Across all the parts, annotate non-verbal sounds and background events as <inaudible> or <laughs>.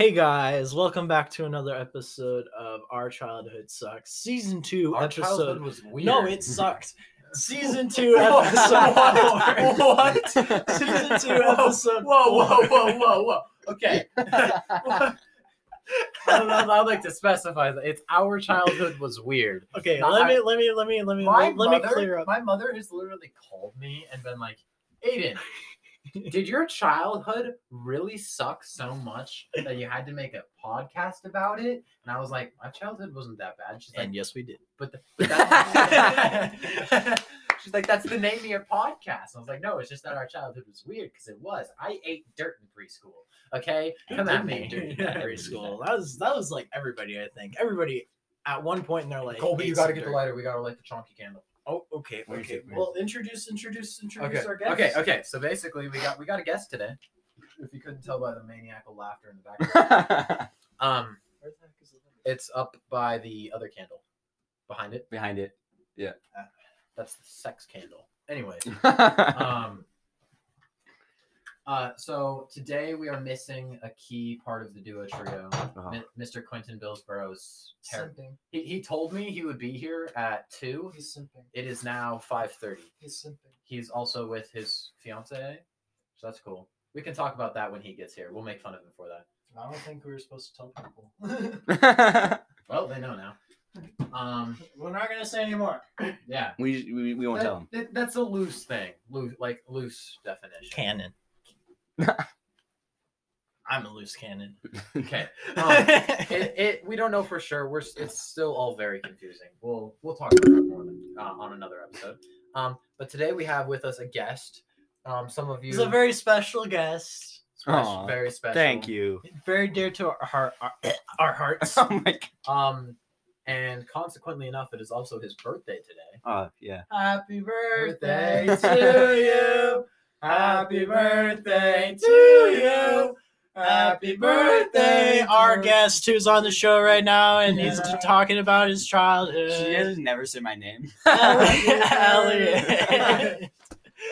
Hey guys, welcome back to another episode of Our Childhood Sucks, season two Our episode. was weird. No, it sucked. <laughs> Season two episode. Whoa, what? <laughs> Season two episode. Whoa, whoa, whoa, whoa, whoa. Okay. <laughs> I don't know, I'd like to specify that it's our childhood was weird. Okay, Not- let me let me let me let me My let, let me mother, clear up. My mother has literally called me and been like, Aiden, did your childhood really suck so much that you had to make a podcast about it? And I was like, my childhood wasn't that bad. She's like, And yes, we did. but, the, but that's, <laughs> she's like, that's the name of your podcast. I was like, no, it's just that our childhood was weird because it was. I ate dirt in preschool. Okay, come at me. Dirt in <laughs> preschool. That was that was like everybody. I think everybody at one point in their life. Colby, ate you got to some get the lighter. We got to light the chonky candle. Oh, okay, Where's okay. it? Where's Well, introduce, introduce, introduce Okay, our guest. okay, okay. So basically, we got we got a guest today. If you couldn't tell by the maniacal laughter in the background, <laughs> um, Where the heck is the limit? it's up by the other candle, behind it. Behind it. Yeah. That's the sex candle. Anyways, <laughs> uh, um, uh, so today we are missing a key part of the duo trio. Uh-huh. Mi- Mr. Quentin Billsborough's ter- Simping. he, he told me he would be here at two. He's simping. It is now five thirty. He's simping. He's also with his fiance, so that's cool. We can talk about that when he gets here. We'll make fun of him for that. I don't think we were supposed to tell people. <laughs> Well, they know now. Um, we're not gonna say anymore. yeah. we, we we won't That- tell him. that- that's a loose thing, loose, like loose definition. Cannon. <laughs> I'm a loose cannon. Okay. Um, <laughs> it, it we don't know for sure. We're it's still all very confusing. We'll we'll talk about that more uh, on another episode. Um, but today we have with us a guest. Um, some of you He's a very special guest. special, Aw, very special. Thank you. Very dear to our heart, our, <coughs> our hearts. <laughs> Oh my god. Um, and consequently enough, it is also his birthday today. Oh yeah. Happy Birthday birthday to to you. You. Happy birthday to you. Happy birthday, our guest who's on the show right now, and he's Yeah. talking about his childhood. She has never said my name. <laughs> Elliot. Elliot. <laughs>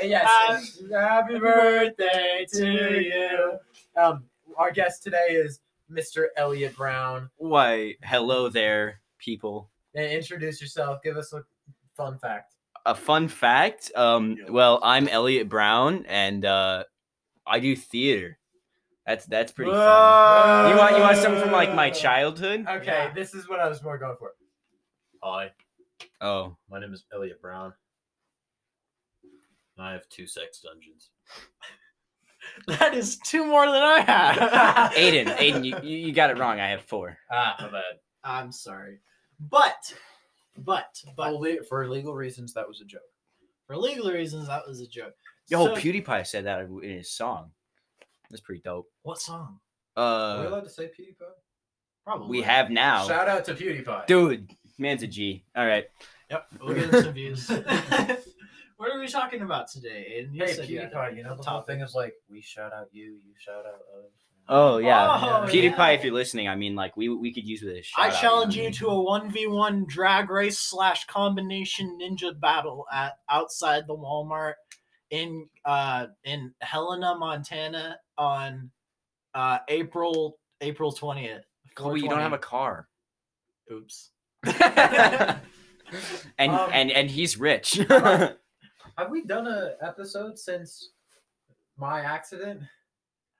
Yes. Happy birthday to you. Um, our guest today is Mr. Elliot Brown. Why? Hello there, people. And introduce yourself. Give us a fun fact. A fun fact. Um. Yeah. Well, I'm Elliot Brown, and uh, I do theater. That's that's pretty fun. You want you want something from like my childhood? Okay, Yeah. this is what I was more going for. Hi, Oh. my name is Elliot Brown. I have two sex dungeons. <laughs> That is two more than I have. Aiden, Aiden, you, <laughs> you you got it wrong. I have four. Ah, my bad. I'm sorry. But, but, but, For, le- for legal reasons, that was a joke. for legal reasons, that was a joke. Yo, So- PewDiePie said that in his song. That's pretty dope. What song? Are we Uh, allowed to say PewDiePie? Probably. we have now, Shout out to PewDiePie. dude. Man's a G. All right. Yep. We'll get some views. <laughs> <laughs> what are we talking about today? Aiden? You Hey, said you had PewDiePie, you know a the whole topic. thing is like, we shout out you, you shout out us. Oh yeah, Oh, PewDiePie. yeah. If you're listening, I mean, like we we could use this. I challenge you to a one v one drag race slash combination ninja battle at outside the Walmart in uh in Helena, Montana on uh April April twentieth. Chloe, you don't have a car. oops. <laughs> and Um, and and he's rich. Have we <laughs> done a episode since my accident?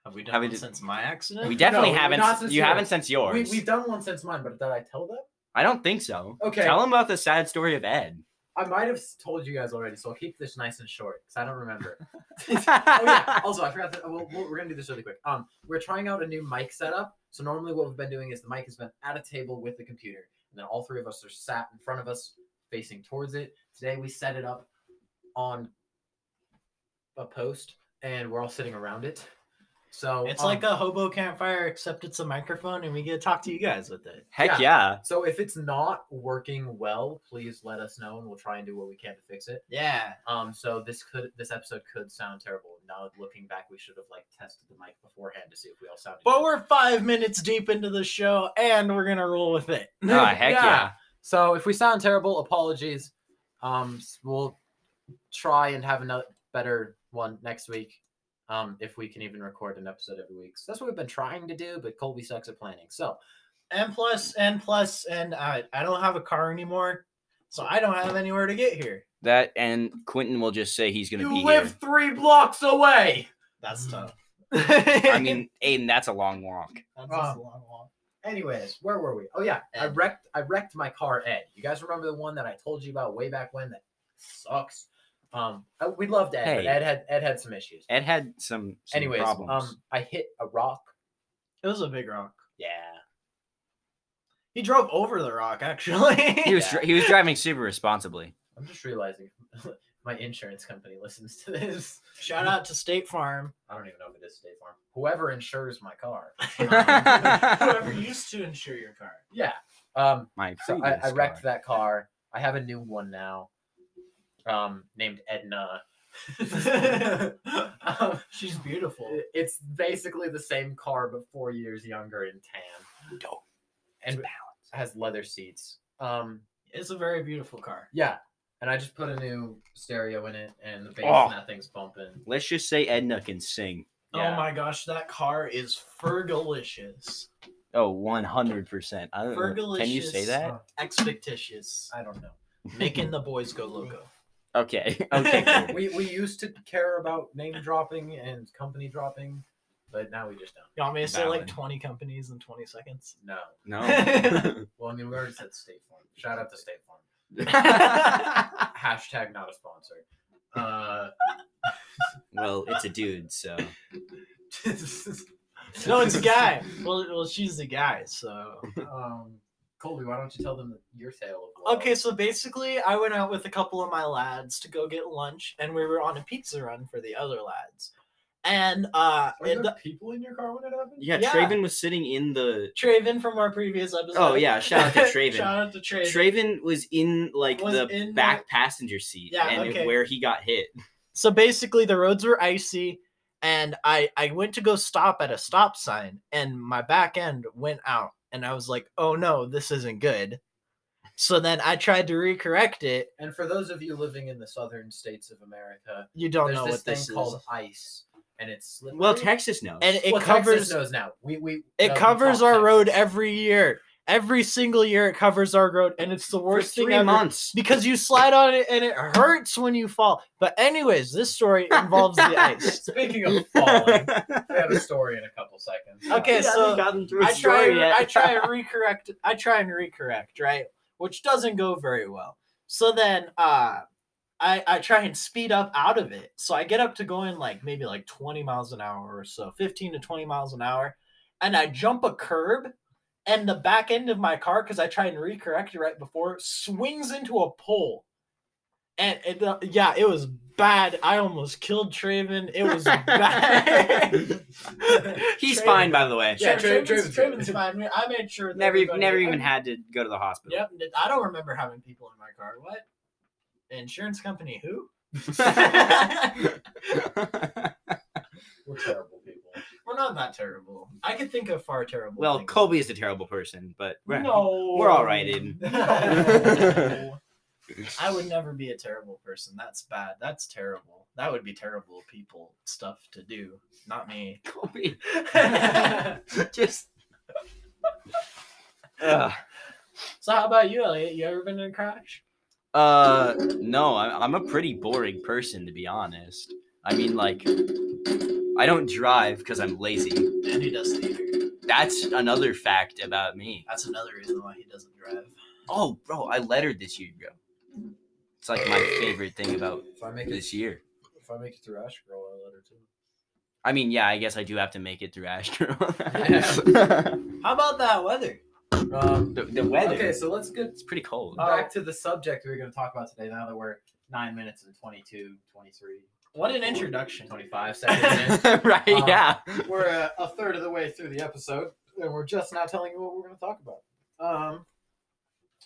Have we Have done we it did- since my accident? we definitely No, haven't. not since You yours. haven't since yours. We, we've done one since mine, but did I tell them? I don't think so. Okay. Tell them about the sad story of Ed. I might have told you guys already, so I'll keep this nice and short because I don't remember. <laughs> <laughs> oh yeah. Also, I forgot that. Well, we're gonna do this really quick. Um, we're trying out a new mic setup. So normally, what we've been doing is the mic has been at a table with the computer, and then all three of us are sat in front of us, facing towards it. Today, we set it up on a post, and we're all sitting around it. So It's um, like a hobo campfire, except it's a microphone, and we get to talk to you guys with it. Heck Yeah. yeah. So if it's not working well, please let us know, and we'll try and do what we can to fix it. Yeah. Um, so this could this episode could sound terrible. Now looking back, we should have like tested the mic beforehand to see if we all sounded. But good. we're five minutes deep into the show, and we're gonna roll with it. Oh <laughs> heck Yeah. yeah. so if we sound terrible, apologies. Um, we'll try and have another better one next week. Um, if we can even record an episode every week. So that's what we've been trying to do, but Colby sucks at planning. So And plus, and plus, and I, I don't have a car anymore, so I don't have anywhere to get here. That and Quentin will just say he's gonna be. you be live three blocks away. That's tough. I mean, Aiden, that's a long walk. <laughs> that's a long walk. Anyways, where were we? Oh yeah, I wrecked I wrecked my car, Ed. You guys remember the one that I told you about way back when that sucks? Um, we loved Ed, but Hey. Ed had Ed had some issues. Ed had some, some Anyways, problems. um, I hit a rock. It was a big rock. Yeah, He drove over the rock, actually. he was <laughs> yeah. he was driving super responsibly. I'm just realizing <laughs> my insurance company listens to this. Shout out to State Farm. I don't even know if it is State Farm. Whoever insures my car. <laughs> Whoever used to insure your car. Yeah. Um, My so I, I wrecked car. that car. I have a new one now. Um, named Edna. um, <laughs> <laughs> She's beautiful. It's basically the same car, but four years younger in tan. Dope. And has leather seats. Um, It's a very beautiful car. yeah. And I just put a new stereo in it, and the bass Oh. and that thing's bumping. Let's just say Edna can sing. Yeah. Oh my gosh, that car is fergalicious. Oh, 100%. I don't know. Can you say Fergalicious. that? Expectitious. I don't know. Making <laughs> the boys go loco. Okay. <laughs> Okay. cool. <laughs> We we used to care about name dropping and company dropping, but now we just don't. You want me to say like 20 companies in 20 seconds? No. no. <laughs> Well, I mean, we already said State Farm. Shout out to State Farm. Hashtag not a sponsor. Uh, well, it's a dude, so. no, it's a guy. Well, well, she's the guy, so. um, Colby, why don't you tell them your tale of woe? Okay, so basically, I went out with a couple of my lads to go get lunch, and we were on a pizza run for the other lads. And uh, Were it, there people in your car when it happened? Yeah, Yeah. Traven was sitting in the. Traven from our previous episode. Oh, yeah, shout out to <laughs> Traven. shout out to Traven. Traven was in like Was the in back the- passenger seat Yeah, and okay. where he got hit. So basically, the roads were icy, and I I went to go stop at a stop sign, and my back end went out, and I was like, oh no, this isn't good. So then I tried to recorrect it. And for those of you living in the southern states of America, You don't there's know this what thing this called is. ice, and it's slippery. Well, Texas knows. And it Well, covers Texas knows now. We we it no, covers talk our road every year. Every single year, it covers our road, and it's the for worst thing three ever. months. because you slide on it and it hurts when you fall. But anyways, this story <laughs> involves the ice. Speaking of falling, we have a story in a couple seconds. <laughs> Okay, so gotten through a I try and, yet. I try and <laughs> recorrect I try and recorrect, right? Which doesn't go very well. So then uh I I try and speed up out of it. So I get up to going like maybe like 20 miles an hour or so, 15 to 20 miles an hour, and I jump a curb and the back end of my car cuz I tried and recorrect it right before swings into a pole. And it, uh, yeah, it was bad. I almost killed Traven. It was <laughs> bad. <laughs> He's Traven- fine, by the way. Yeah, yeah, Tra- Traven's, Traven's. Traven's fine. I made sure. that Never, everybody- never I- even had to go to the hospital. Yep. I don't remember having people in my car. What? Insurance company? Who? <laughs> We're terrible people. We're not that terrible. I could think of far terrible. well, things. Colby is a terrible person, but we're, No. we're all right, Aiden. <laughs> No. I would <laughs> never be a terrible person. That's bad. That's terrible. That would be terrible people stuff to do. Not me. <laughs> Colby, just. Ugh. So how about you, Elliot? You ever been in a crash? Uh, no, I'm, I'm a pretty boring person to be honest. I mean, like, I don't drive because I'm lazy. And he does theater. That's another fact about me. That's another reason why he doesn't drive. Oh, bro, I lettered this year, bro. It's like my favorite thing about If I make it, this year. if I make it through Ash Girl, I'll let her too. I mean, yeah, I guess I do have to make it through Astro. <laughs> How about that weather? Um, the, the weather. okay, so let's get it's pretty cold. back to the subject we were going to talk about today. Now that we're nine minutes and 22, 23, What an introduction. 25 seconds in. <laughs> right? uh, yeah. we're a, a third of the way through the episode, and we're just now telling you what we're going to talk about. Um,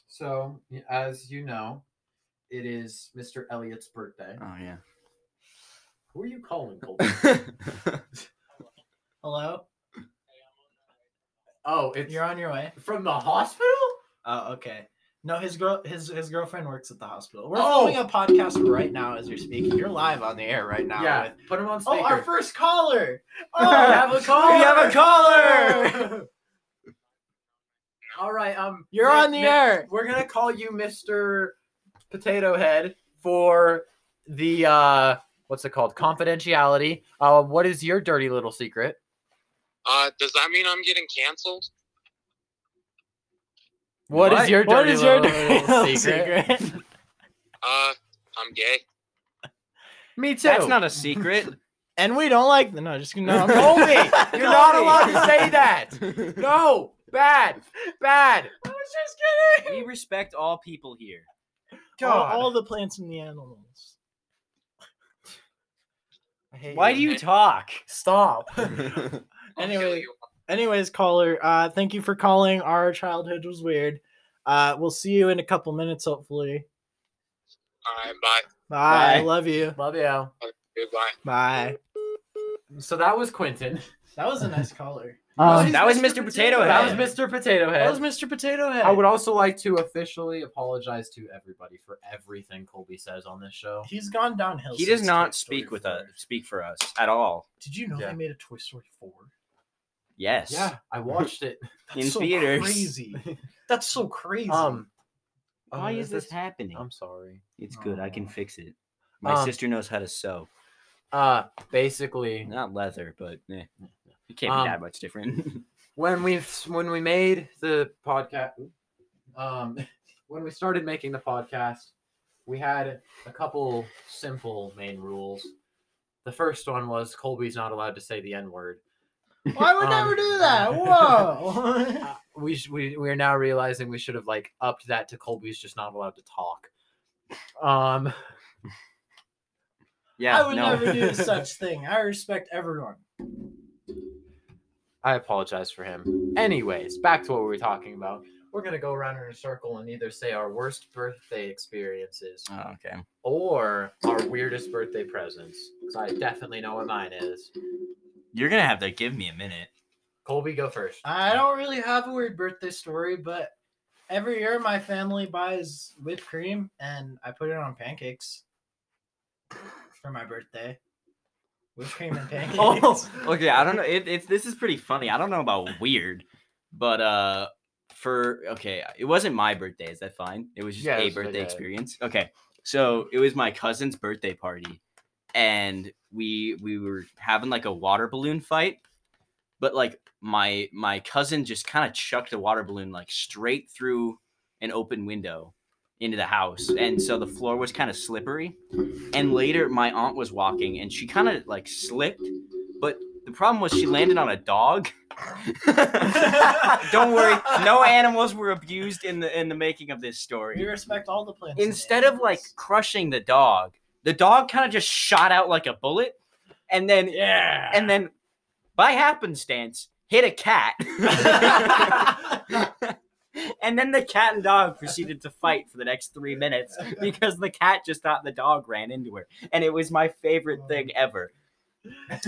so as you know, it is Mr. Elliot's birthday. Oh yeah. Who are you calling, <laughs> Colby? Hello? oh, it's You're on your way. from the hospital. Oh, okay. No, his girl, his his girlfriend works at the hospital. We're Oh! filming a podcast right now as you're speaking. You're live on the air right now. yeah, with- put him on speaker. Oh, speaker. our first caller. <laughs> Oh, we have a caller. We have a caller! All right, um, You're Mi- on the Mi- air. We're gonna call you Mr. Potato Head for the uh, what's it called? Confidentiality. Uh, what is your dirty little secret? Uh, does that mean I'm getting canceled? What is your dirty What is your little, dirty <laughs> little secret? secret? <laughs> Uh, I'm gay. Me too. That's not a secret. and we don't like the no. Just no. Colby, <laughs> you're not allowed to say that. No, bad, bad. I was just kidding. we respect all people here. All, God. all the plants and the animals. I hate Why you. do you talk? stop? I'll kill Anyway, you. Anyways, caller, uh, thank you for calling. Our childhood was weird. Uh, we'll see you in a couple minutes, hopefully. All right, bye. Bye. Bye. Love you. Love you. Goodbye. Bye. So that was Quentin. That was a nice caller. <laughs> Um, that was Mr. Potato Head. That was Mr. Potato Head. That was Mr. Potato Head. I would also like to officially apologize to everybody for everything Colby says on this show. He's gone downhill. He does not Toy Story speak with 4. us. Speak for us at all. Did you know Yeah. they made a Toy Story 4? Yes. Yeah, I watched it. <laughs> In so theaters. Crazy. <laughs> That's so crazy. Um, Why uh, is this happening? I'm sorry. It's good. I can fix it. My Um, sister knows how to sew. Uh, basically, Not leather, but eh, it can't Um, be that much different. <laughs> when we when we made the podcast, um, when we started making the podcast, we had a couple simple main rules. The first one was Colby's not allowed to say the N word. I would um, never do that. Whoa. <laughs> Uh, we sh- we we are now realizing we should have like upped that to Colby's just not allowed to talk. Um, <laughs> yeah. I would no. never do <laughs> such thing. I respect everyone. I apologize for him. Anyways, back to what we were talking about. We're gonna go around in a circle and either say our worst birthday experiences Oh, okay. or our weirdest birthday presents. Because I definitely know what mine is. You're gonna have to give me a minute. Colby, go first. I don't really have a weird birthday story, but every year my family buys whipped cream and I put it on pancakes for my birthday. Whipped cream and <laughs> pancakes. Oh, okay. I don't know. It, it's this is pretty funny. I don't know about weird, but uh, for okay, it wasn't my birthday. Is that fine? It was just Yeah, it a was- birthday yeah. experience. Okay, so it was my cousin's birthday party, and we we were having like a water balloon fight, but like my my cousin just kind of chucked a water balloon like straight through an open window into the house and so the floor was kind of slippery and later my aunt was walking and she kind of like slipped but the problem was she landed on a dog <laughs> don't worry no animals were abused in the in the making of this story. we respect all the plants. instead of like crushing the dog the dog kind of just shot out like a bullet and then yeah, and then by happenstance hit a cat. <laughs> And then the cat and dog proceeded to fight for the next three minutes because the cat just thought the dog ran into her and it was my favorite thing ever.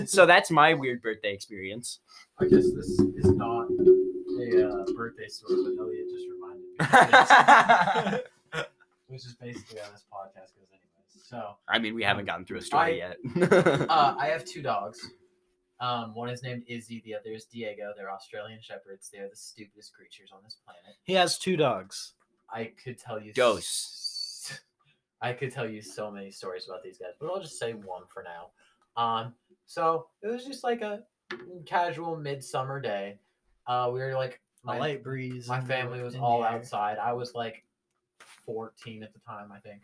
So that's my weird birthday experience. I guess this is not a uh, birthday story, but Elliot just reminded me. of <laughs> Which is basically on this podcast goes, anyways. So, i mean we haven't gotten through a story I- yet <laughs> uh, I have two dogs. Um, one is named Izzy, the other is Diego. They're Australian Shepherds. They're the stupidest creatures on this planet. he has two dogs. I could tell you Ghosts. s- I could tell you so many stories about these guys, but I'll just say one for now. Um, so it was just like a casual midsummer day. Uh, we were like A my, light breeze. my family was all outside. I was like 14 at the time, I think.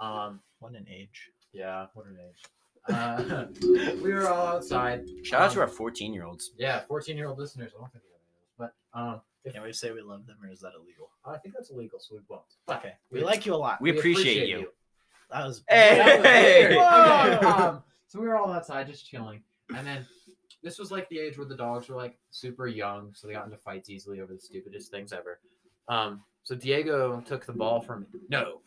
Um, What an age. yeah, what an age. Uh, <laughs> we were all outside. shout out to Um, our 14 year olds Yeah, 14 year old listeners. I don't think we have any of those, but um, if, Can we say we love them or is that illegal? I think that's illegal, so we won't. But Okay. We like you a lot. we appreciate you. that was Hey! That was weird. Whoa! Okay, um, so we were all outside just chilling, and then this was like the age where the dogs were like super young, so they got into fights easily over the stupidest things ever. Um, so Diego took the ball from no,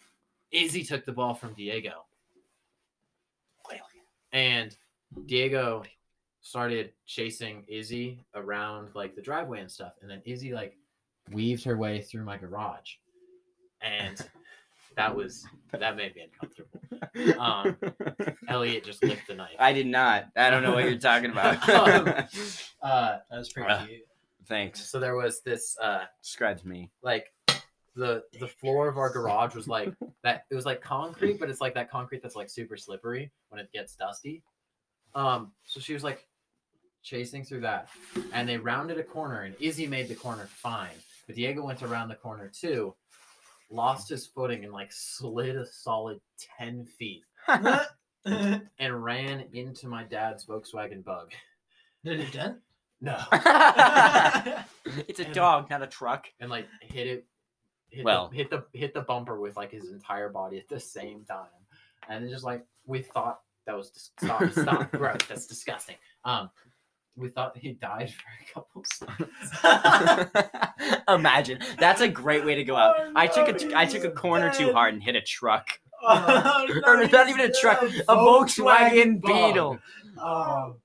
Izzy took the ball from Diego, and Diego started chasing Izzy around like the driveway and stuff, and then Izzy like weaved her way through my garage. and <laughs> that was that made me uncomfortable. <laughs> Um, Elliot just licked the knife. I did not. I don't know what you're talking about. <laughs> Uh, That was pretty Uh, cute. Thanks. so there was this uh, Describes me. like the the floor of our garage was like that. It was like concrete, but it's like that concrete that's like super slippery when it gets dusty. Um, so she was like chasing through that, and they rounded a corner, and Izzy made the corner fine, but Diego went around the corner too, lost his footing, and like slid a solid ten feet <laughs> and ran into my dad's Volkswagen Bug. Did it dent? No, <laughs> <laughs> it's a And- dog, not a truck. and like hit it hit Well- the, hit the hit the bumper with like his entire body at the same time and then just like we thought that was dis- stop stop <laughs> gross that's disgusting um we thought he died for a couple seconds <laughs> Imagine. That's a great way to go out. Oh, I took no, a I took a corner too hard and hit a truck. Oh, <laughs> Or not even a truck, a Volkswagen Beetle. oh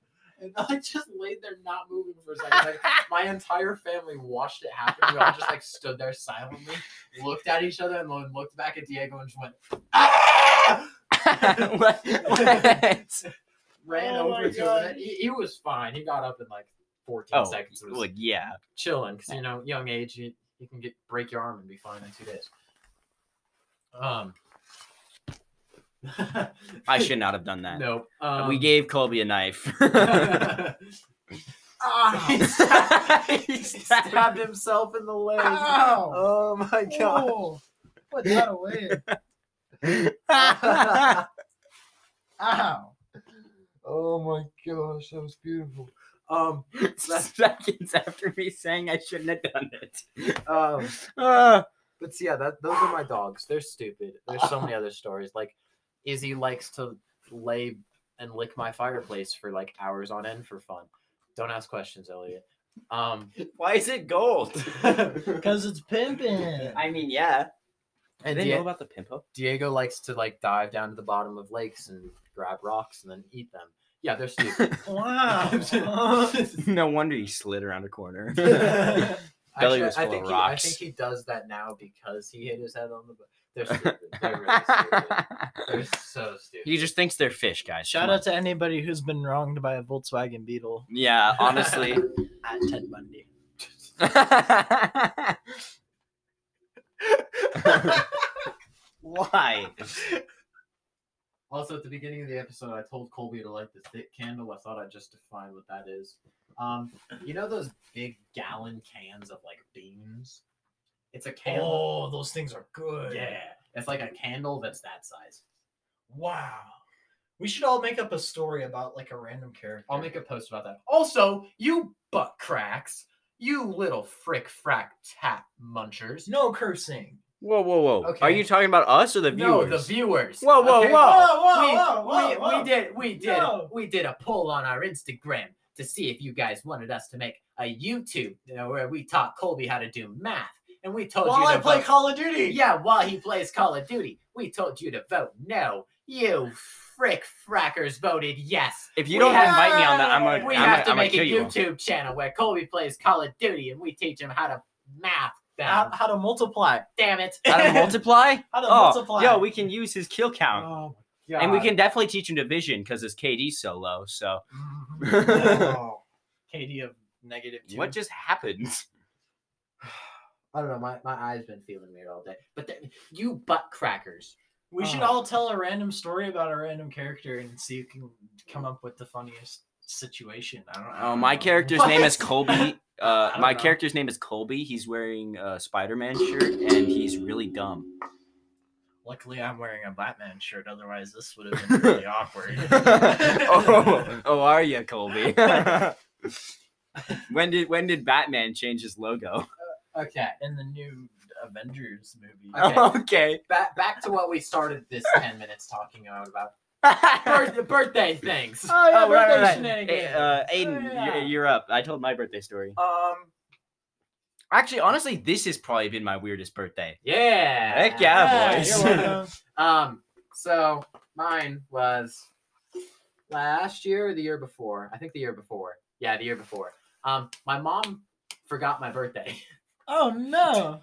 and <laughs> I just laid there not moving for a second. Like my <laughs> entire family watched it happen. We all just like stood there silently, looked at each other, and then looked back at Diego and just went, <laughs> ah! what? what? ran Oh over to God. him. He, he was fine. He got up in like 14 Oh, seconds. It was well, yeah. chilling because you know, young age, you, you can get break your arm and be fine in two days. Um, I <laughs> should not have done that. Nope. Um, we gave Colby a knife. <laughs> ah, he, stabbed, <laughs> he stabbed himself in the leg. Ow. Oh my god. Oh, put that away. Ow. Oh my gosh, that was beautiful. Um, Seconds after me saying I shouldn't have done it. um, Ah. But yeah, that those are my dogs. They're stupid. There's so many other stories. Like Izzy likes to lay and lick my fireplace for like hours on end for fun. Don't ask questions, Elliot. Um, <laughs> why is it gold? <laughs> Because it's pimping. I mean, yeah. And didn't Die- know about the pimpo. Diego likes to like dive down to the bottom of lakes and grab rocks and then eat them. Yeah, they're stupid. <laughs> Wow. no wonder he slid around a corner. Actually, Belly was I full think of he, I think he does that now because he hit his head on the. They're <laughs> stupid. They're really stupid. They're <laughs> so stupid. he just thinks they're fish, guys. Shout Come out to anybody who's been wronged by a Volkswagen Beetle. Yeah, <laughs> honestly. at Ted Bundy. Why? Also, at the beginning of the episode, I told Colby to light the thick candle. I thought I'd just define what that is. Um, you know those big gallon cans of like beans? It's a candle. Oh, those things are good. Yeah, it's like a candle that's that size. Wow. We should all make up a story about like a random character. I'll make a post about that. Also, you butt cracks, you little frick frack tap munchers. no cursing. Whoa, whoa, whoa. Okay. Are you talking about us or the viewers? No, the viewers. Whoa, whoa, okay? whoa. whoa, we, whoa, whoa, we, whoa. we did we did No. we did a poll on our Instagram to see if you guys wanted us to make a YouTube you know, where we taught Colby how to do math, and we told While you to I play vote. Call of Duty. yeah, while he plays Call of Duty, we told you to vote no. You frick frackers voted yes. if you We don't have- invite me on that, I'm gonna, we I'm have gonna, to I'm make a kill you. YouTube channel where Colby plays Call of Duty and we teach him how to math. How, how to multiply. Damn it! How to <laughs> multiply? How to oh, multiply. yo, we can use his kill count. Oh, God. and we can definitely teach him division because his KD's so low. So <laughs> <laughs> Oh. KD of negative two. what just happened? I don't know. My, my eyes been feeling weird all day. But the, you butt crackers. We should Oh. all tell a random story about a random character and see who can come up with the funniest situation. I don't know. Oh, my character's name is <laughs> Colby. Uh, don't my know. character's name is Colby. He's wearing a Spider-Man shirt and he's really dumb. Luckily, I'm wearing a Batman shirt. Otherwise, this would have been really <laughs> awkward. oh, oh, are you, <laughs> Colby? when did when did Batman change his logo? Okay. In the new Avengers movie. Okay. <laughs> okay. Back back to what we started this <laughs> ten minutes talking about about <laughs> birth, birthday things. Oh, yeah, Oh, right, birthday right, right. shenanigans. Hey, uh, Aiden, Oh, yeah. you're, you're up. I told my birthday story. Um, Actually, honestly, this has probably been my weirdest birthday. Yeah. Heck yeah, yeah, boys. Um. So mine was last year or the year before. I think the year before. Yeah, the year before. Um. My mom forgot my birthday. Oh no!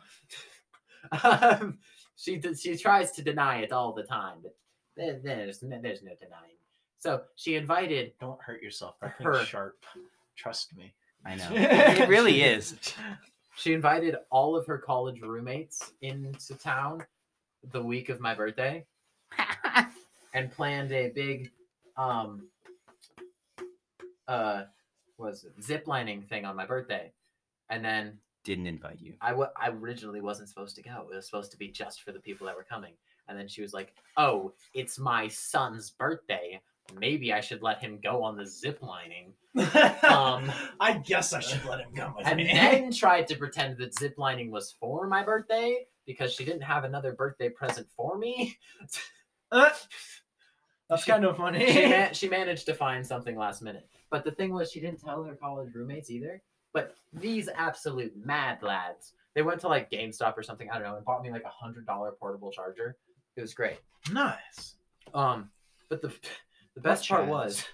um, she d- she tries to deny it all the time, but there, there's no, there's no denying. So she invited. Don't hurt yourself. That Her. thing's sharp. Trust me. I know. <laughs> it really is. <laughs> She invited all of her college roommates into town the week of my birthday <laughs> and planned a big um uh was it zip lining thing on my birthday. And then Didn't invite you. I I originally wasn't supposed to go. It was supposed to be just for the people that were coming. And then she was like, "Oh, it's my son's birthday. Maybe I should let him go on the zip lining." <laughs> Um, I guess I should let him come with and me. then <laughs> tried to pretend that zip lining was for my birthday because she didn't have another birthday present for me. Uh, That's kind of funny. she, ma- <laughs> she managed to find something last minute. But the thing was, she didn't tell her college roommates either. But these absolute mad lads, they went to like GameStop or something, I don't know, and bought me like a hundred dollar portable charger. It was great. nice. Um, but the the best part was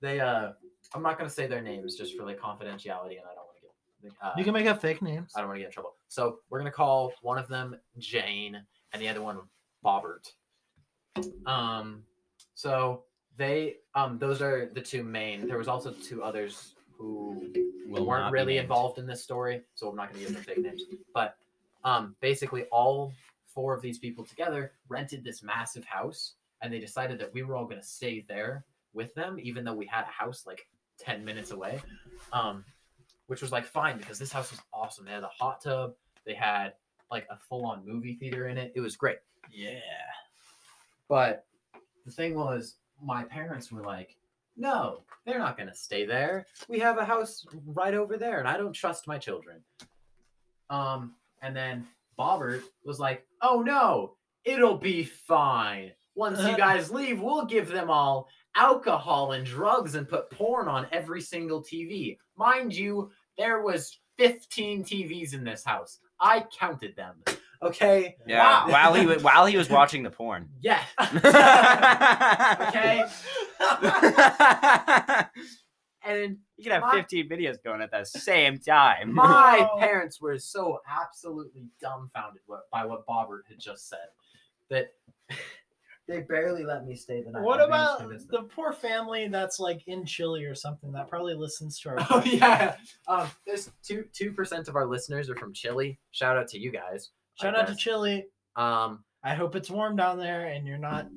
they uh, I'm not gonna say their names just for like confidentiality, and I don't want to get uh, You can make up fake names. I don't want to get in trouble. So we're gonna call one of them Jane and the other one Bobbert. Um, so they um those are the two main. There was also two others who Will weren't be really named. involved in this story, so I'm not gonna give them fake names. But um, basically all four of these people together rented this massive house, and they decided that we were all gonna stay there with them, even though we had a house like ten minutes away. Um, which was like fine because this house was awesome. They had a hot tub. They had like a full-on movie theater in it. It was great. Yeah. But the thing was, my parents were like, "No, they're not going to stay there. We have a house right over there, and I don't trust my children." Um, and then Bobbert was like, "Oh no, it'll be fine. Once you <laughs> guys leave, we'll give them all alcohol and drugs and put porn on every single TV. Mind you, there was 15 TVs in this house. I counted them. Okay. Yeah. Wow. While he was <laughs> while he was watching the porn. Yeah. <laughs> okay. And you can have My- 15 videos going at the same time. my <laughs> parents were so absolutely dumbfounded by what Bobbert had just said that they barely let me stay the night. What I managed to about the poor family that's like in Chile or something that probably listens to our Oh yeah. Um, there's two two percent of our listeners are from Chile. Shout out to you guys. I Shout out to guess. Chile. Um, I hope it's warm down there and you're not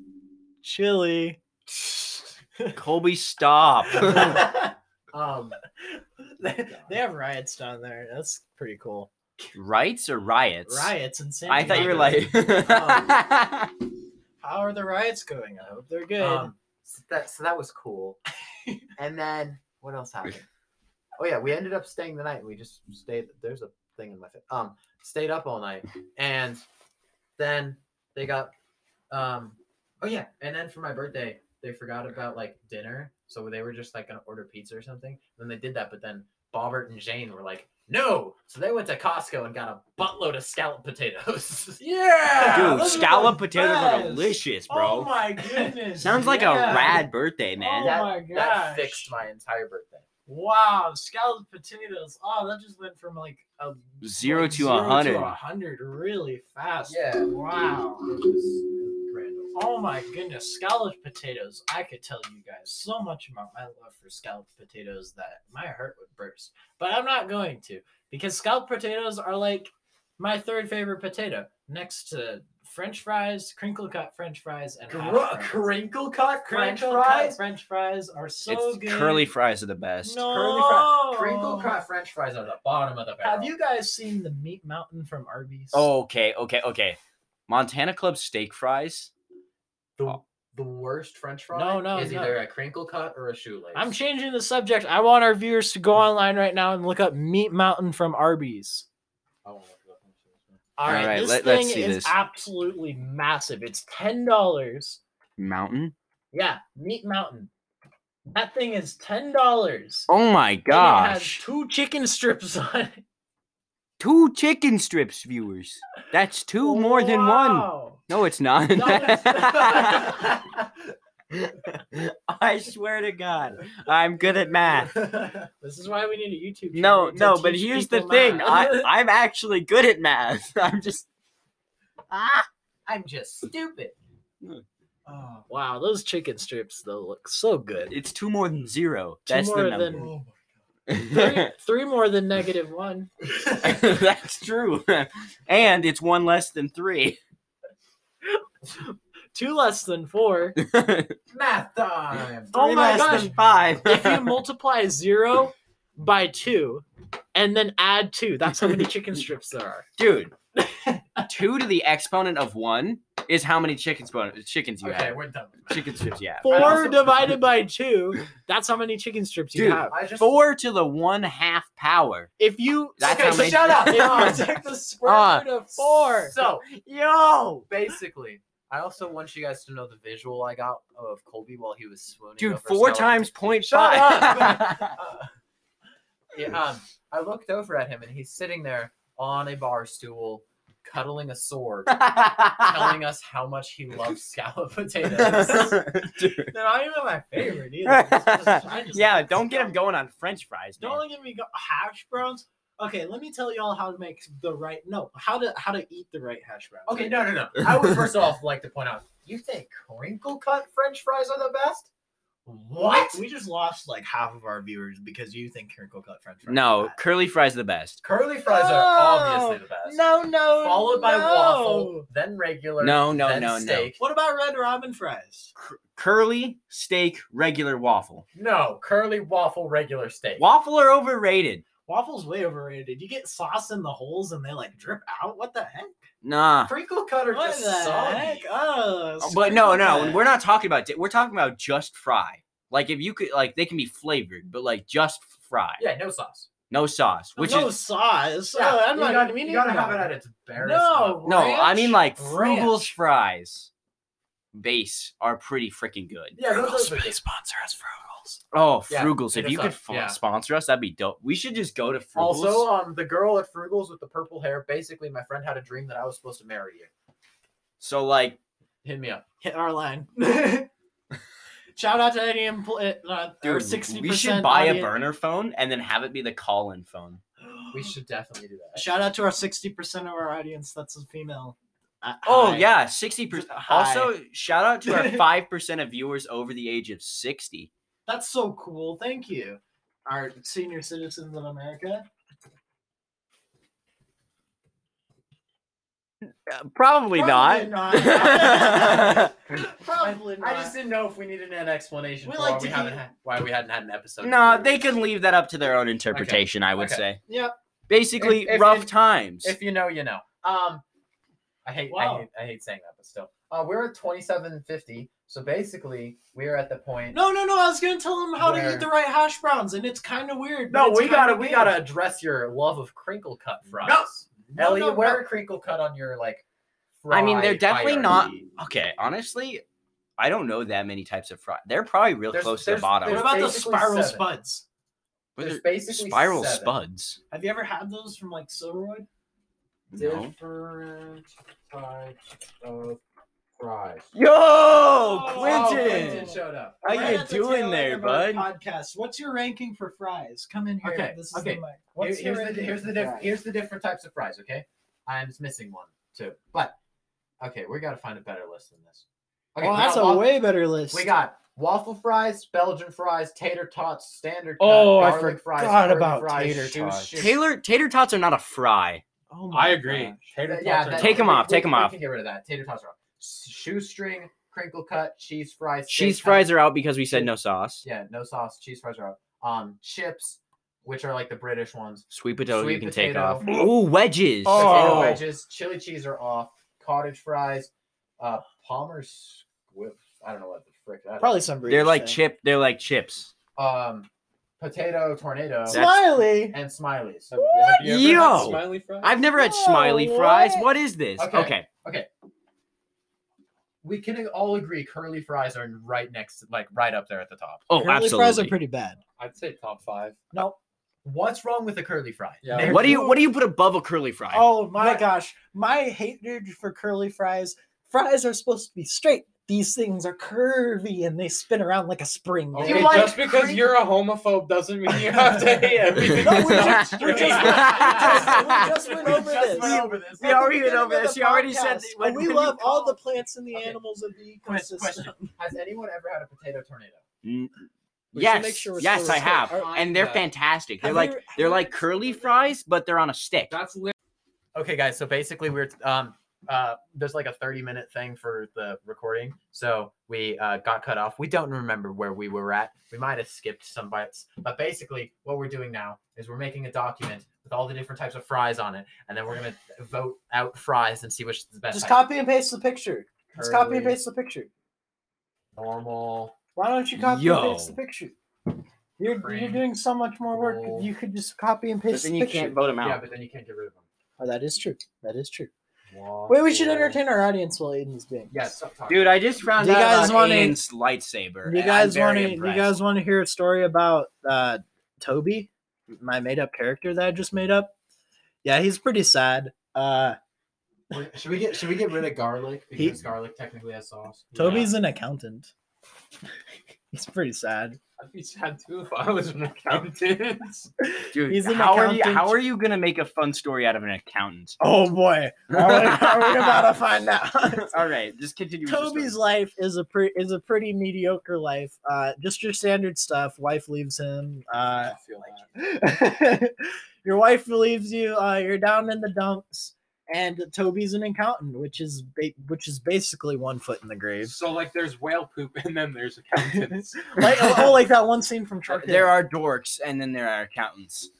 chilly. <laughs> Colby, stop. <laughs> um, <laughs> they, they have riots down there. That's pretty cool. Rights or riots? Riots in San I thought you were Diego. like. How are the riots going? I hope they're good. um, so that so that was cool. and then what else happened? Oh yeah, we ended up staying the night. We just stayed. There's a thing in my face. Um, stayed up all night, and then they got. Um, oh yeah, and then for my birthday, they forgot about like dinner, so they were just like gonna order pizza or something. And Then they did that, but then Bobbert and Jane were like, "No!" So they went to Costco and got a buttload of scallop potatoes. <laughs> yeah, Dude, those are scallop the potatoes are best. delicious, Oh bro. my goodness. <laughs> Sounds like yeah. a rad birthday, man. Oh that, my that fixed my entire birthday. Wow, scalloped potatoes. Oh, that just went from like a Zero like to a hundred. a hundred really fast. Yeah. Wow. It was grand. Oh my goodness, scalloped potatoes. I could tell you guys so much about my love for scalloped potatoes that my heart would burst. But I'm not going to because scalloped potatoes are like my third favorite potato next to french fries, crinkle cut french fries, and hash Gr- crinkle cut French Crinkle cut fries. french fries are so it's good. curly fries are the best. No. Curly fri- crinkle cut French fries are the bottom of the barrel. Have you guys seen the meat mountain from Arby's? Okay, okay, okay. Montana Club steak fries. the, oh. the worst French fry? No, no, is no. either a crinkle cut or a shoelace. I'm changing the subject. I want our viewers to go online right now and look up Meat Mountain from Arby's. I won't look it up. All right, this let- thing let's see is this. absolutely massive. It's ten dollars. Mountain. Yeah, Meat Mountain. That thing is ten dollars. Oh my It has gosh. two chicken strips <laughs> on it. Two chicken strips, viewers. That's two more than one. Wow. No, it's not. No, it's <laughs> <laughs> <laughs> I swear to God, I'm good at math. <laughs> this is why we need a YouTube. No, to no, but here's the thing. math. I, <laughs> I'm actually good at math. I'm just. Ah! I'm just stupid. Oh, wow, those chicken strips though look so good. It's two more than zero. Two That's more the than- number. Oh Three, three more than negative one. That's true. and it's one less than three. Two less than four. <laughs> Math time. Oh Three my less gosh. than five. if you <laughs> multiply zero by two and then add two, that's how many chicken strips there are. Dude, <laughs> two to the exponent of one is how many chicken spo- chickens you have. Okay, have. we're done. with math. Chicken strips you have. Four also- divided by two, that's how many chicken strips you Dude, have. I just Four to the one half power. If you That's Okay, how many. shut up. if you take the square root of four, So Yo, basically, I also want you guys to know the visual I got of Colby while he was swooning. dude, over four skeleton. times point Shut five. Uh, <laughs> <laughs> yeah, um, I looked over at him and he's sitting there on a bar stool, cuddling a sword, telling us how much he loves <laughs> scallop potatoes. Dude. they're not even my favorite either. Just- just yeah, like don't get him going on French fries, man. Don't get me go hash browns. Okay, let me tell y'all how to make the right no how to how to eat the right hash browns. okay, no, no, no. <laughs> I would first off like to point out, you think crinkle cut French fries are the best? What? We just lost like half of our viewers because you think crinkle cut French fries. are No, bad. curly fries are the best. Curly fries No, are obviously the best. No, no. No. Followed by no. waffle, then regular. No, no, then no, no. steak. What about red robin fries? Cur- curly steak, regular waffle. No, curly waffle, regular steak. Waffle are overrated. Waffle's way overrated. You get sauce in the holes and they like drip out. What the heck? Nah. Crinkle cut are What just the soggy. heck? Oh, Uh, But no, no, sprinkle we're not talking about. di- We're talking about just fry. Like if you could, like they can be flavored, but like just fry, Yeah, no sauce. no sauce. Which no is sauce. Yeah, oh, I'm you not gotta, gonna mean you gotta have it at its barest. No. level. no, I mean like Ranch? Frugal's fries, base are pretty freaking good. Yeah, those are the good. sponsor us, Frugals. Oh, Yeah, Frugals! hit If you could up, f- yeah. sponsor us, that'd be dope. We should just go to Frugals. Also, um, the girl at Frugals with the purple hair. Basically, my friend had a dream that I was supposed to marry you. so like, Hit me up. Hit our line. <laughs> Shout out to any employee. Uh, dude, 60% we should buy audience. a burner phone and then have it be the call-in phone. We should definitely do that. Shout out to our 60% of our audience that's a female. Uh, Oh hi. yeah, sixty percent. Also, shout out to our <laughs> five percent of viewers over the age of sixty. That's so cool. Thank you. Our senior citizens of America. probably, Probably not. <laughs> <laughs> Probably not. I just didn't know if we needed an explanation We for like why we haven't had, why we hadn't had an episode. no, in they can leave that up to their own interpretation. I would Okay. say. Yep. Basically, If- if rough you- times. If you know, you know. Um, I hate, Wow. I hate, I hate saying that, but still. Uh, we're at twenty-seven fifty. So basically, we're at the point. No, no, no. I was gonna tell them how to Where- eat the right hash browns, and it's kind of weird. No, we gotta, kinda we good. gotta address your love of crinkle cut fries. No. No, Ellie, no, where no. are crinkle cut on your like? I mean, they're fry definitely not- okay, honestly, I don't know that many types of fry. They're probably real There's- close to there's- the bottom. What about the spiral seven. spuds? What there's basically spiral seven. spuds. Have you ever had those from like Silverwood? No. Different types of fries. Yo, Oh, Quentin Quentin. showed up. How Right you at the doing there, end of our bud? Podcast. What's your ranking for fries? Come in here. Okay, This is okay. the mic. What's your here's the here's the diff- here's the different types of fries. Okay, I'm missing one too. But okay, we gotta find a better list than this. Okay, oh, we a wa- way better list. We got waffle fries, Belgian fries, tater tots, standard. Cut, Oh, I garlic fries, forgot curly about fries, tater shoe- tots. shoe- Tater tater tots are not a fry. Oh my I agree. gosh. Tater yeah, are that- Take 'em we- off, we- take 'em we off. can get rid of that. Tater tots are off. S- Shoestring, crinkle cut, cheese fries. Cheese fries knife- are out because we said no sauce. Yeah, no sauce. Cheese fries are out. Um, chips, which are like the British ones. Sweet potato Sweet you can take potato. off. Ooh, wedges. Potato Oh. wedges, chili cheese are off. Cottage fries, uh, Palmer's whip. I don't know what the frick that is. Probably some British They're like thing. chip. They're like chips. Um, potato tornado Smiley. and smileys. Have, have you ever Yo! had smiley fries? I've never had No, smiley fries. what? What is this? Okay. Okay. Okay. We can all agree curly fries are right next, like right up there at the top. Oh, absolutely. Curly absolutely. fries are pretty bad. I'd say top five. Nope. What's wrong with a curly fry? Yeah. Name- what do you What do you put above a curly fry? Oh my What? gosh. My hatred for curly fries. Fries are supposed to be straight. These things are curvy and they spin around like a spring. Okay, like just because cringe- you're a homophobe doesn't mean you have to hate <laughs> everything. No, we that's <laughs> just- we just- we just went We over just this. went over this. We already At went over this. the You already said that and we love all the plants and the Okay. animals of the ecosystem. question. <laughs> Has anyone ever had a potato tornado? Mm, We yes, make sure yes, I have, recording. and they're Kinda. fantastic. They're Have like you- they're like curly fries, but they're on a stick. That's lit. Okay, guys. So basically, we're um uh there's like a 30 minute thing for the recording, so we uh, got cut off. We don't remember where we were at. We might have skipped some bites, but basically, what we're doing now is we're making a document with all the different types of fries on it, and then we're gonna vote out fries and see which is the best. Just type. copy and paste the picture. Just copy and paste the picture. normal. Why don't you copy Yo. and paste the picture? You're, you're doing so much more work. Roll. You could just copy and But paste then the you picture. can't vote them out. Yeah, out. but then you can't get rid of them. Oh, that is true. That is true. Wait, we should entertain our audience while Aiden's being. Yeah. Dude, I just found Do you out guys about wanna- Aiden's lightsaber. You and guys I'm want to? You impressed. guys want to hear a story about uh, Toby, my made-up character that I just made up? Yeah, he's pretty sad. Uh, Wait, Should we get should we get rid of garlic He- because garlic technically has sauce? Toby's an accountant. <laughs> he's pretty sad. I'd be sad too if I was an accountant. <laughs> Dude, He's an how are you? How are you gonna make a fun story out of an accountant? Oh boy, <laughs> are we, are we about to find out? <laughs> All right, just continue. with your Toby's life is a pretty is a pretty mediocre life. Uh, just your standard stuff. Wife leaves him. Uh, I feel that. your wife leaves you. Uh, you're down in the dumps, and Toby's an accountant, which is ba- which is basically one foot in the grave. So like, there's whale poop, and then there's accountants. <laughs> Like oh, oh, like that one scene from uh, Truck. There are dorks, and then there are accountants.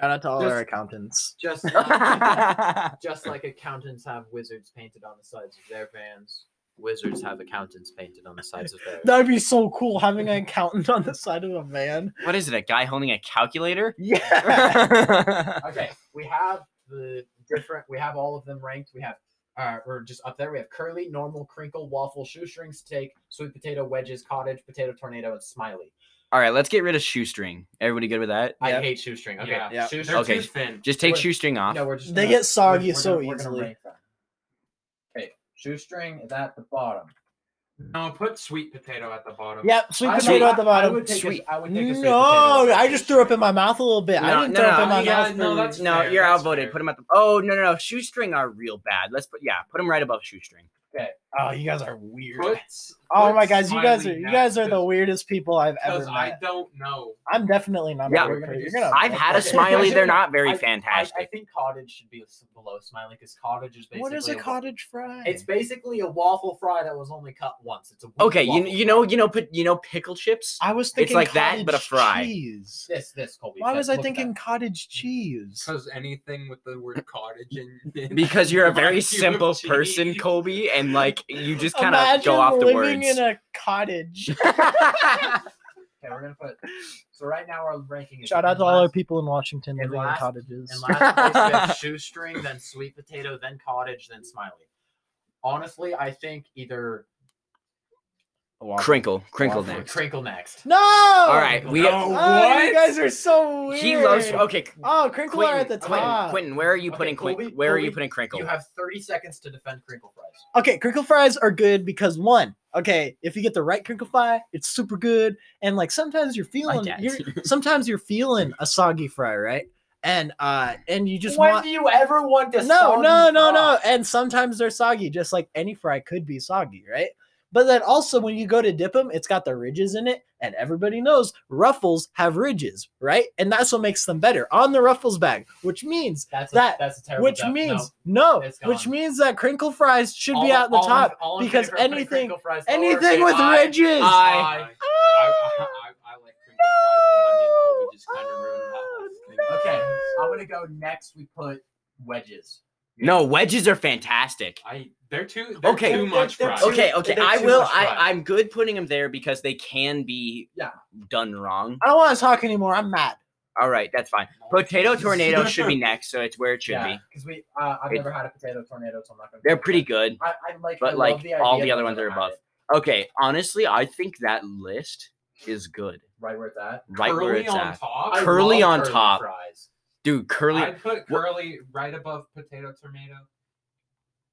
shout out to all our Just- accountants. Just <laughs> just like accountants have wizards painted on the sides of their vans, wizards have accountants painted on the sides of theirs. That'd be so cool having an accountant on the side of a van. what is it? A guy holding a calculator? Yeah. <laughs> Okay, we have the different. We have all of them ranked. We have. Uh, we're just up there. We have curly, normal, crinkle, waffle, shoestring, steak, sweet potato, wedges, cottage, potato, tornado, and smiley. All right, let's get rid of shoestring. Everybody good with that? I Yep. hate shoestring. Okay, Yeah. Yep. shoestring. Okay. too thin. Just take We're- shoestring off. No, we're just. They gonna- get soggy we're- we're so gonna- we're gonna easily. rank them. Okay, shoestring is at the bottom. No, put sweet potato at the bottom. Yep, sweet I potato would- at the I bottom. would take Sweet. A, I would take a sweet No. I just threw up in my mouth a little bit. I didn't no, throw up in my yeah, mouth. no, that's- No, fair, you're that's outvoted. fair. Put them at the. Oh no, no, no. Shoestring are real bad. Let's put yeah, put them right above shoestring. Oh, you guys are weird. Put, oh put my guys, you guys are you guys are the weirdest people I've ever Because I don't know. I'm definitely not. Yeah. a weird gonna person. You're gonna. I've had a smiley. They're not very I- I, fantastic. I think cottage should be s- below smiley because cottage is basically. What is a wa- cottage fry? It's basically a waffle fry that was only cut once. It's a Okay, you you know you know put you know pickle chips. I was thinking it's thinking like that, but a cottage fry. Cheese. this this Colby. Why was I thinking cottage cheese? Because anything with the word cottage in, in Because you're a <laughs> very reminds you of simple person, cheese. Colby, and like you just kind of go off the words. living words. in a cottage. <laughs> Okay, we're gonna put. So right now our ranking is. Shout out in to all our last- people in Washington in living in last- cottages. In last place we have <laughs> shoestring, then sweet potato, then cottage, then smiley. Honestly, I think either crinkle, crinkle waffle- next. Crinkle next. No. All right, we. No. Oh, What? you guys are so weird. He loves. Okay, Oh, crinkle are at the top. Quentin, where are you Okay, putting Colby, Quin- Where are you putting crinkle? You have 30 seconds to defend crinkle fries. Okay, crinkle fries are good because one, okay, if you get the right crinkle fry, it's super good. And like sometimes you're feeling, dad. you're, <laughs> sometimes you're feeling a soggy fry, right? And uh, and you just when want do you ever want to? no, no, no, no. And sometimes they're soggy, just like any fry could be soggy, right? But then also when you go to dip them, it's got the ridges in it, and everybody knows ruffles have ridges, right? And that's what makes them better on the ruffles bag, which means That's a, that- that's a terrible. which def- means no. no, which means that crinkle fries should be All- at the all in- top all because favor of putting anything fries anything with aye. ridges. I, I, I, I, I like crinkle fries, I mean, just kind of ruined that. Okay, I'm gonna go next. We put wedges. No, wedges are fantastic. I, they're too, they're Okay. too much They're- they're Okay, okay, I will. I. I'm good putting them there because they can be Yeah. done wrong. I don't want to talk anymore. I'm mad. All right, that's fine. Potato <laughs> tornado <laughs> should be next, so it's where it should yeah, be. because we. Uh, I've It- never had a potato tornado, so I'm not gonna. They're pretty there. good. I, I like, but, I like, the all the other ones are above. it. Okay, honestly, I think that list is good. Right where it's at. Right curly where it's on at. top. Curly on curly top. Fries. Dude, curly. I'd put curly right above potato tomato.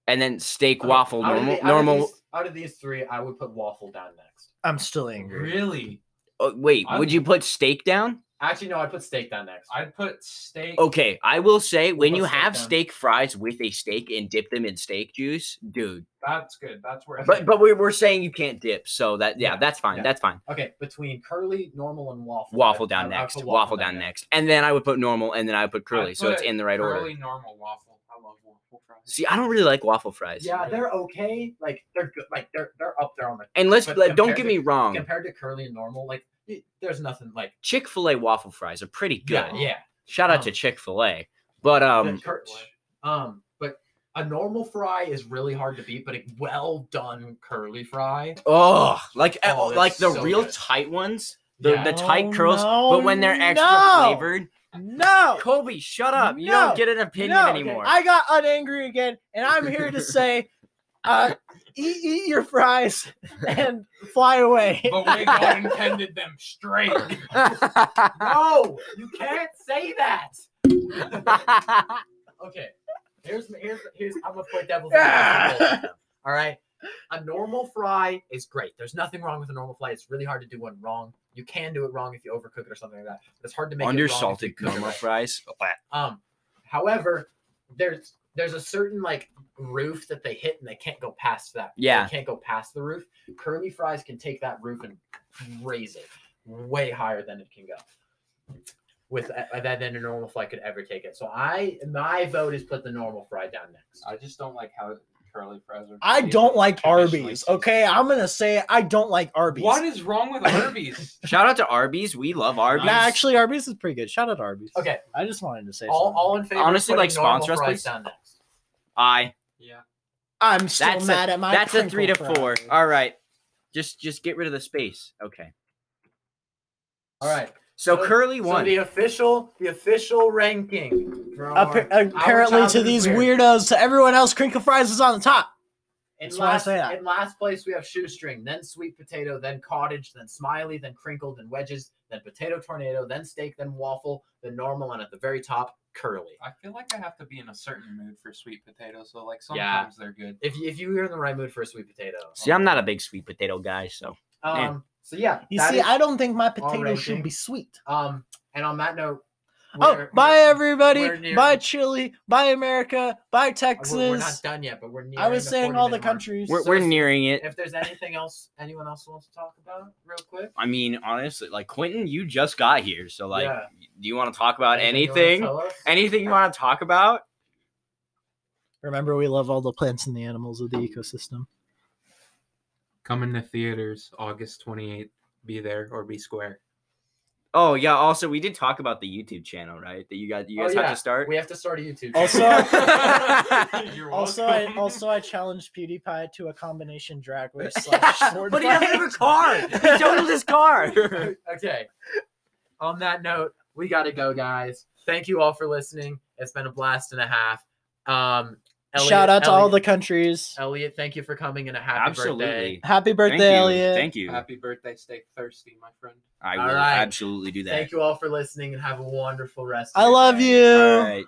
and then steak Okay, waffle out of normal the- out of these- Out of these three, I would put waffle down next. I'm still angry. Really? Oh, wait, I'm- would you put steak down? Actually, no, I'd put steak down next. I'd put steak. Okay, I will say when you steak have down. steak fries with a steak and dip them in steak juice, dude. That's good. That's where. But but we're, we're saying you can't dip, so that yeah, Yeah, that's fine. yeah. That's fine. Okay, between curly, normal, and waffle. Waffle down I'd- I'd next. put Waffle down next, and then I would put normal, and then I would put curly, I'd so it's in the right order. Curly normal waffle. I love waffle fries. See, I don't really like waffle fries. Yeah, they're okay. Like they're good. Like they're they're up there on the And let's like, don't get to- me wrong. compared to curly and normal. Like y- there's nothing like Chick Fil A waffle fries are pretty good. yeah yeah. Shout out Um, to Chick Fil A. But um, The um, but a normal fry is really hard to beat, but a well done curly fry. oh, like Oh, like the so real good. tight ones, the Yeah. the tight Oh, curls. no, but when they're extra no. flavored, No. Kobe, shut up. You No, don't get an opinion no, anymore. I got unangry again, and I'm here to <laughs> say, uh, eat, eat your fries and fly away. But we <laughs> God intended them straight. <laughs> No, you can't say that. <laughs> Okay, here's here's here's I'm gonna play devil's advocate. All right, a normal fry is great. There's nothing wrong with a normal fry. It's really hard to do one wrong. You can do it wrong if you overcook it or something like that. But it's hard to make it wrong if you Undersalted normal right. fries. Um, however, there's there's a certain like roof that they hit and they can't go past that. Yeah. they can't go past the roof. Curly fries can take that roof and raise it way higher than it can go. With uh, that than a normal fry could ever take it. So I my vote is put the normal fry down next. I just don't like how curly fries are. I don't like traditionally Arby's. seasoned. Okay, I'm gonna say it, I don't like Arby's. What is wrong with Arby's? <laughs> Shout out to Arby's. We love Arby's. Nah, actually, Arby's is pretty good. Shout out to Arby's. Okay, I just wanted to say all, something. all in favor. Honestly, like, putting sponsor us, fries please. Down next. I. yeah. I'm still That's mad a, at my. That's a three to crinkle four. fries. All right. Just just get rid of the space. Okay. All right. So, So- Curly So won. the official the official ranking. Appa- our- our apparently, to these weird. weirdos, to everyone else, crinkle fries is on the top. In Just wanna last, say that. in last place, we have shoestring, then sweet potato, then cottage, then smiley, then crinkled, then wedges, then potato tornado, then steak, then waffle, then normal, and at the very top, curly. I feel like I have to be in a certain mood for sweet potatoes. So like Yeah. sometimes they're good. If you, if you were in the right mood for a sweet potato. See, I'm not a big sweet potato guy, so Um. So yeah. You see, I don't think my potato should be sweet. um. And on that note. Oh, bye everybody. we're near- Bye Chile. Bye America. Bye Texas. We're, we're not done yet, but we're near. I was saying all the countries. we're, So we're if- nearing it. If there's anything else, anyone else wants to talk about, real quick. I mean, honestly, like Quentin, you just got here, so like, Yeah. do you want to talk about you wanna anything? Anything you want to talk about? Remember, we love all the plants and the animals of the ecosystem. Coming to theaters August 28th. Be there or be square. Oh yeah. Also, we did talk about the YouTube channel, right? That you got you Oh, guys have to start. We have to start a YouTube. Also- channel. <laughs> <laughs> You're Also, I also I challenged PewDiePie to a combination drag <laughs> race slash sword but he doesn't have a fight. car. He totaled his car. okay. On that note, we gotta go, guys. Thank you all for listening. It's been a blast and a half. Um, Elliot, Shout out to all the countries. Elliot. Thank you for coming and a happy birthday. Absolutely. Happy birthday, Thank you. Elliot. Thank you. Happy birthday. Stay thirsty, my friend. I All will right. absolutely do that. Thank you all for listening and have a wonderful rest. of I your love day. you. All right.